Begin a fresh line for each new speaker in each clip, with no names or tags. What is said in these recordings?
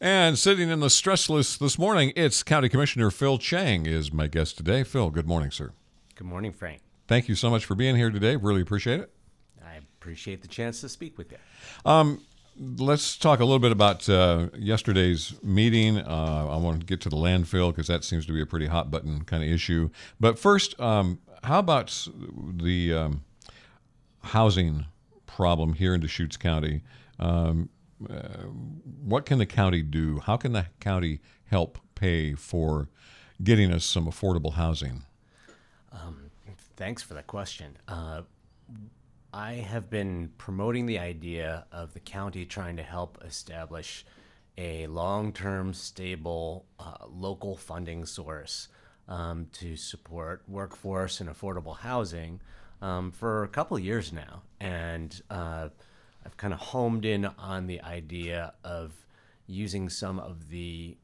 And sitting in the stress list this morning, it's County Commissioner Phil Chang is my guest today. Phil, good morning, sir.
Good morning, Frank.
Thank you so much for being here today. Really appreciate it.
I appreciate the chance to speak with you.
Um, let's talk a little bit about uh, yesterday's meeting. Uh, I want to get to the landfill because that seems to be a pretty hot button kind of issue. But first, um, how about the um, housing problem here in Deschutes County? Um, what can the county do? How can the county help pay for getting us some affordable housing?
Um, thanks for that question. Uh, I have been promoting the idea of the county trying to help establish a long term, stable, uh, local funding source um, to support workforce and affordable housing um, for a couple years now. And uh, I've kind of homed in on the idea of using some of the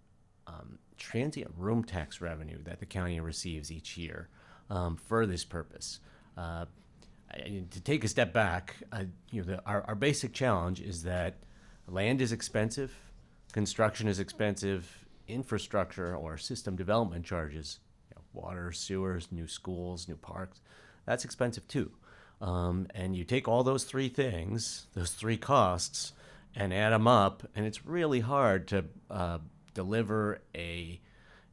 um, transient room tax revenue that the county receives each year um, for this purpose. Uh, to take a step back, uh, you know, the, our, our basic challenge is that land is expensive, construction is expensive, infrastructure or system development charges, you know, water, sewers, new schools, new parks, that's expensive too. Um, and you take all those three things, those three costs, and add them up, and it's really hard to uh, deliver a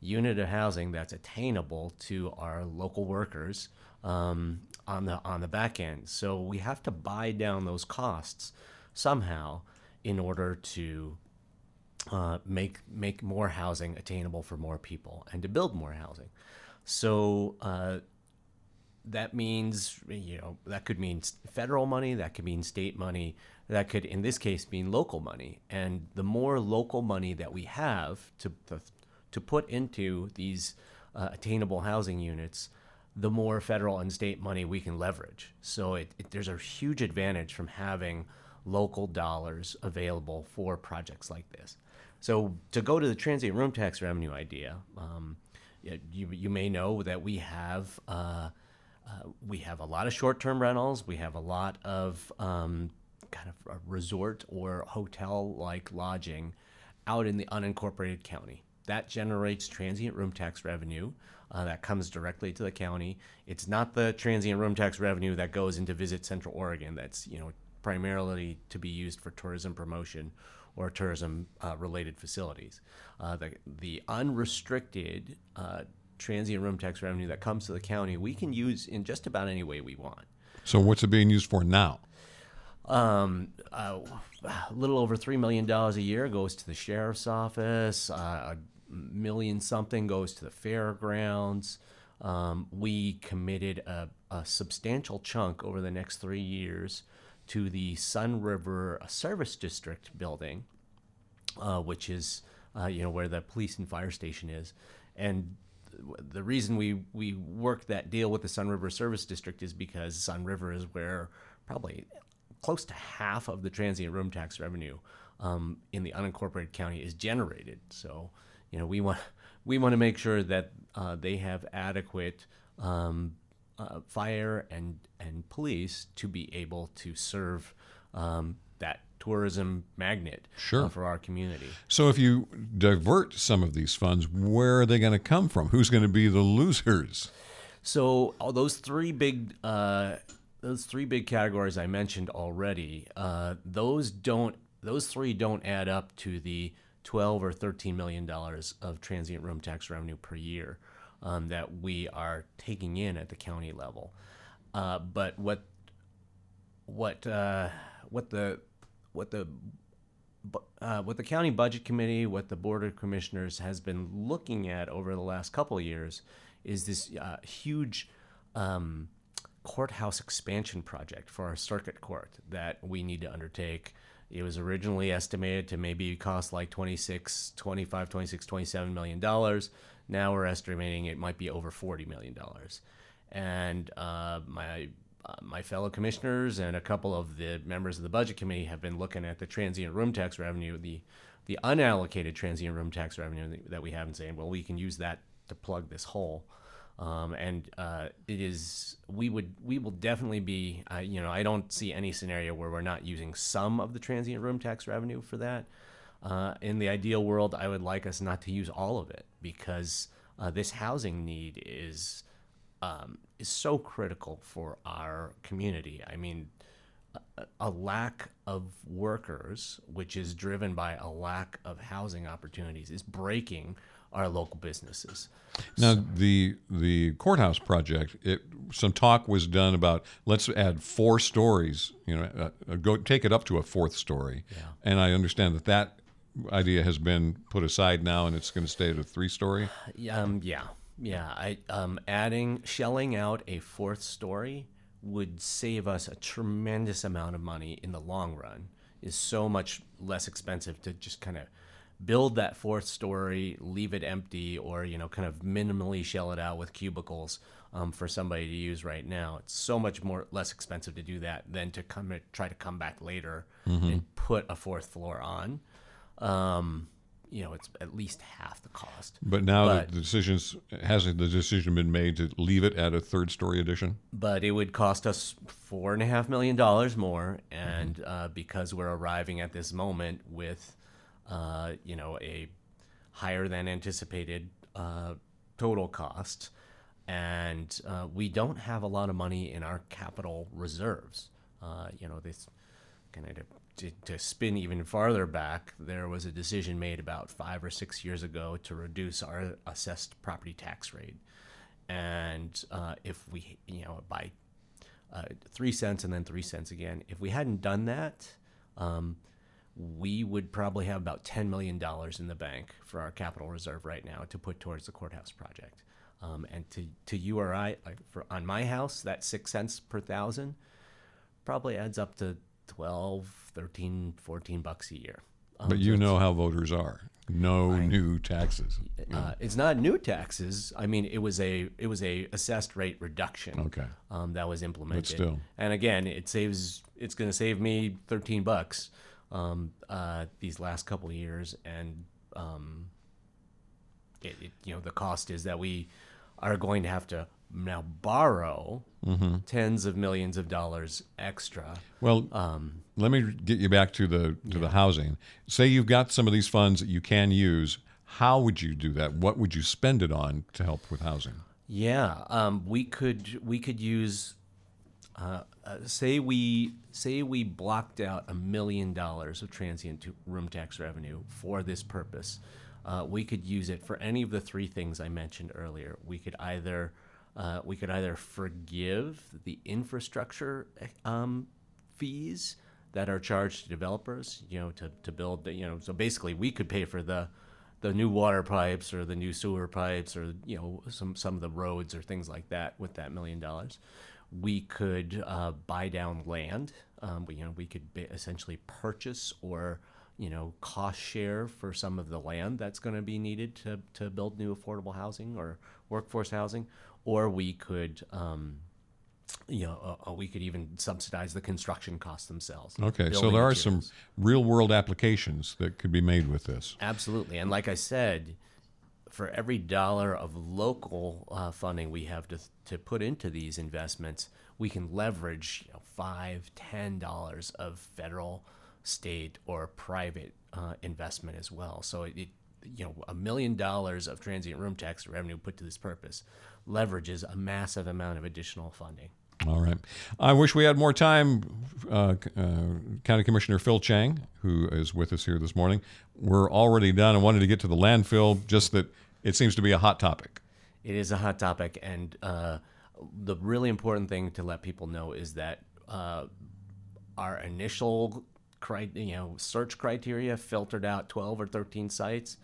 unit of housing that's attainable to our local workers um, on the on the back end. So we have to buy down those costs somehow in order to uh, make make more housing attainable for more people and to build more housing. So uh, that means you know that could mean federal money that could mean state money that could in this case mean local money. And the more local money that we have to to, to put into these uh, attainable housing units the more federal and state money we can leverage. So it, it, there's a huge advantage from having local dollars available for projects like this. So to go to the transient room tax revenue idea um, you, you may know that we have uh, we have a lot of short-term rentals. We have a lot of um, kind of resort or hotel-like lodging out in the unincorporated county. That generates transient room tax revenue uh, that comes directly to the county. It's not the transient room tax revenue that goes into Visit Central Oregon. That's you know primarily to be used for tourism promotion or tourism uh, related facilities. Uh, the, the unrestricted uh, transient room tax revenue that comes to the county, we can use in just about any way we want.
So, what's it being used for now?
Um, uh, a little over $3 million a year goes to the sheriff's office, uh, a million something goes to the fairgrounds. Um, we committed a, a, substantial chunk over the next three years to the Sunriver Service District building, uh, which is uh, you know where the police and fire station is, and the reason we we work that deal with the Sunriver Service District is because Sunriver is where probably close to half of the transient room tax revenue um, in the unincorporated county is generated. So, you know, we want we want to make sure that uh, they have adequate um, uh, fire and and police to be able to serve um, that tourism magnet uh,
sure.
for our community.
So if you divert some of these funds, where are they going to come from? Who's going to be the losers?
So all those three big uh, those three big categories I mentioned already, uh, those don't those three don't add up to the 12 or 13 million dollars of transient room tax revenue per year um, that we are taking in at the county level. Uh, but what what uh, what the what the uh, what the county budget committee, what the board of commissioners has been looking at over the last couple of years, is this uh, huge um, courthouse expansion project for our circuit court that we need to undertake. It was originally estimated to maybe cost like 26, 25, 26, 27 million dollars. Now we're estimating it might be over 40 million dollars. And uh, my uh, my fellow commissioners and a couple of the members of the budget committee have been looking at the transient room tax revenue, the the unallocated transient room tax revenue that we have, and saying, well, we can use that to plug this hole. Um, and uh, it is we would we will definitely be uh, you know I don't see any scenario where we're not using some of the transient room tax revenue for that. Uh, in the ideal world, I would like us not to use all of it because uh, this housing need is um, is so critical for our community. I mean, a, a lack of workers, which is driven by a lack of housing opportunities, is breaking our local businesses.
Now, the the courthouse project, it some talk was done about let's add four stories. You know, uh, go take it up to a fourth story.
Yeah.
And I understand that that idea has been put aside now, and it's going to stay at a three story.
Um, yeah, yeah. I um, adding shelling out a fourth story would save us a tremendous amount of money in the long run. Is so much less expensive to just kind of build that fourth story, leave it empty, or you know, kind of minimally shell it out with cubicles um, for somebody to use right now. It's so much more less expensive to do that than to come try to come back later and put a fourth floor on. Um, you know, it's at least half the cost.
But now
But-
the decisions hasn't the decision been made to leave it at a third story addition?
but it would cost us four and a half million dollars more, and uh, because we're arriving at this moment with, uh, you know, a higher than anticipated uh, total cost, and uh, we don't have a lot of money in our capital reserves. Uh, you know, this kind of to, to spin even farther back, there was a decision made about five or six years ago to reduce our assessed property tax rate. And uh, if we you know by uh, three cents and then three cents again if we hadn't done that um, we would probably have about $10 million in the bank for our capital reserve right now to put towards the courthouse project. Um, and to, to you or i like for on my house that six cents per thousand probably adds up to 12 13 14 bucks a year um,
But you know how voters are. No new taxes.
uh, it's not new taxes. I mean, it was a it was a assessed rate reduction.
Okay.
Um, that was implemented.
But still.
And again, it saves. It's going to save me thirteen bucks. Um, uh, these last couple of years, and um, it, it, you know, the cost is that we are going to have to now borrow
Mm-hmm.
tens of millions of dollars extra.
Well,
Um,
let me get you back to the to the housing. Say you've got some of these funds that you can use. How would you do that? What would you spend it on to help with housing?
Yeah, um, we could we could use uh, uh, say we say we blocked out a million dollars of transient to- room tax revenue for this purpose. Uh, we could use it for any of the three things I mentioned earlier. We could either uh, we could either forgive the infrastructure um, fees that are charged to developers, you know, to, to build the, you know, so basically we could pay for the the new water pipes or the new sewer pipes or you know some some of the roads or things like that with that million dollars. We could uh, buy down land. Um, we, you know, we could essentially purchase or you know cost share for some of the land that's going to be needed to to build new affordable housing or workforce housing, or we could. Um, you know, uh, uh, we could even subsidize the construction costs themselves.
Okay, so there are
materials.
some real world applications that could be made with this.
Absolutely. And like I said, for every dollar of local uh, funding we have to, to put into these investments, we can leverage you know, five, ten dollars of federal, state, or private uh, investment as well. So it, it, you know, a million dollars of transient room tax revenue put to this purpose leverages a massive amount of additional funding.
All right. I wish we had more time. Uh, uh, County Commissioner Phil Chang, who is with us here this morning, we're already done. I wanted to get to the landfill, just that it seems to be a hot topic.
It is a hot topic, and uh, the really important thing to let people know is that uh, our initial, cri- you know, search criteria filtered out 12 or 13 sites,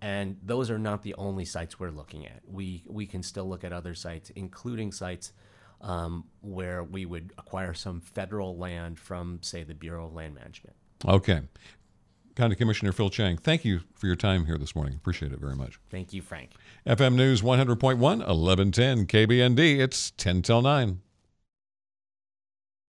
and those are not the only sites we're looking at. We we can still look at other sites, including sites um, where we would acquire some federal land from, say, the Bureau of Land Management.
Okay. County Commissioner Phil Chang, thank you for your time here this morning. Appreciate it very much.
Thank you, Frank.
FM News 100.1, 1110 KBND. It's 10 till 9.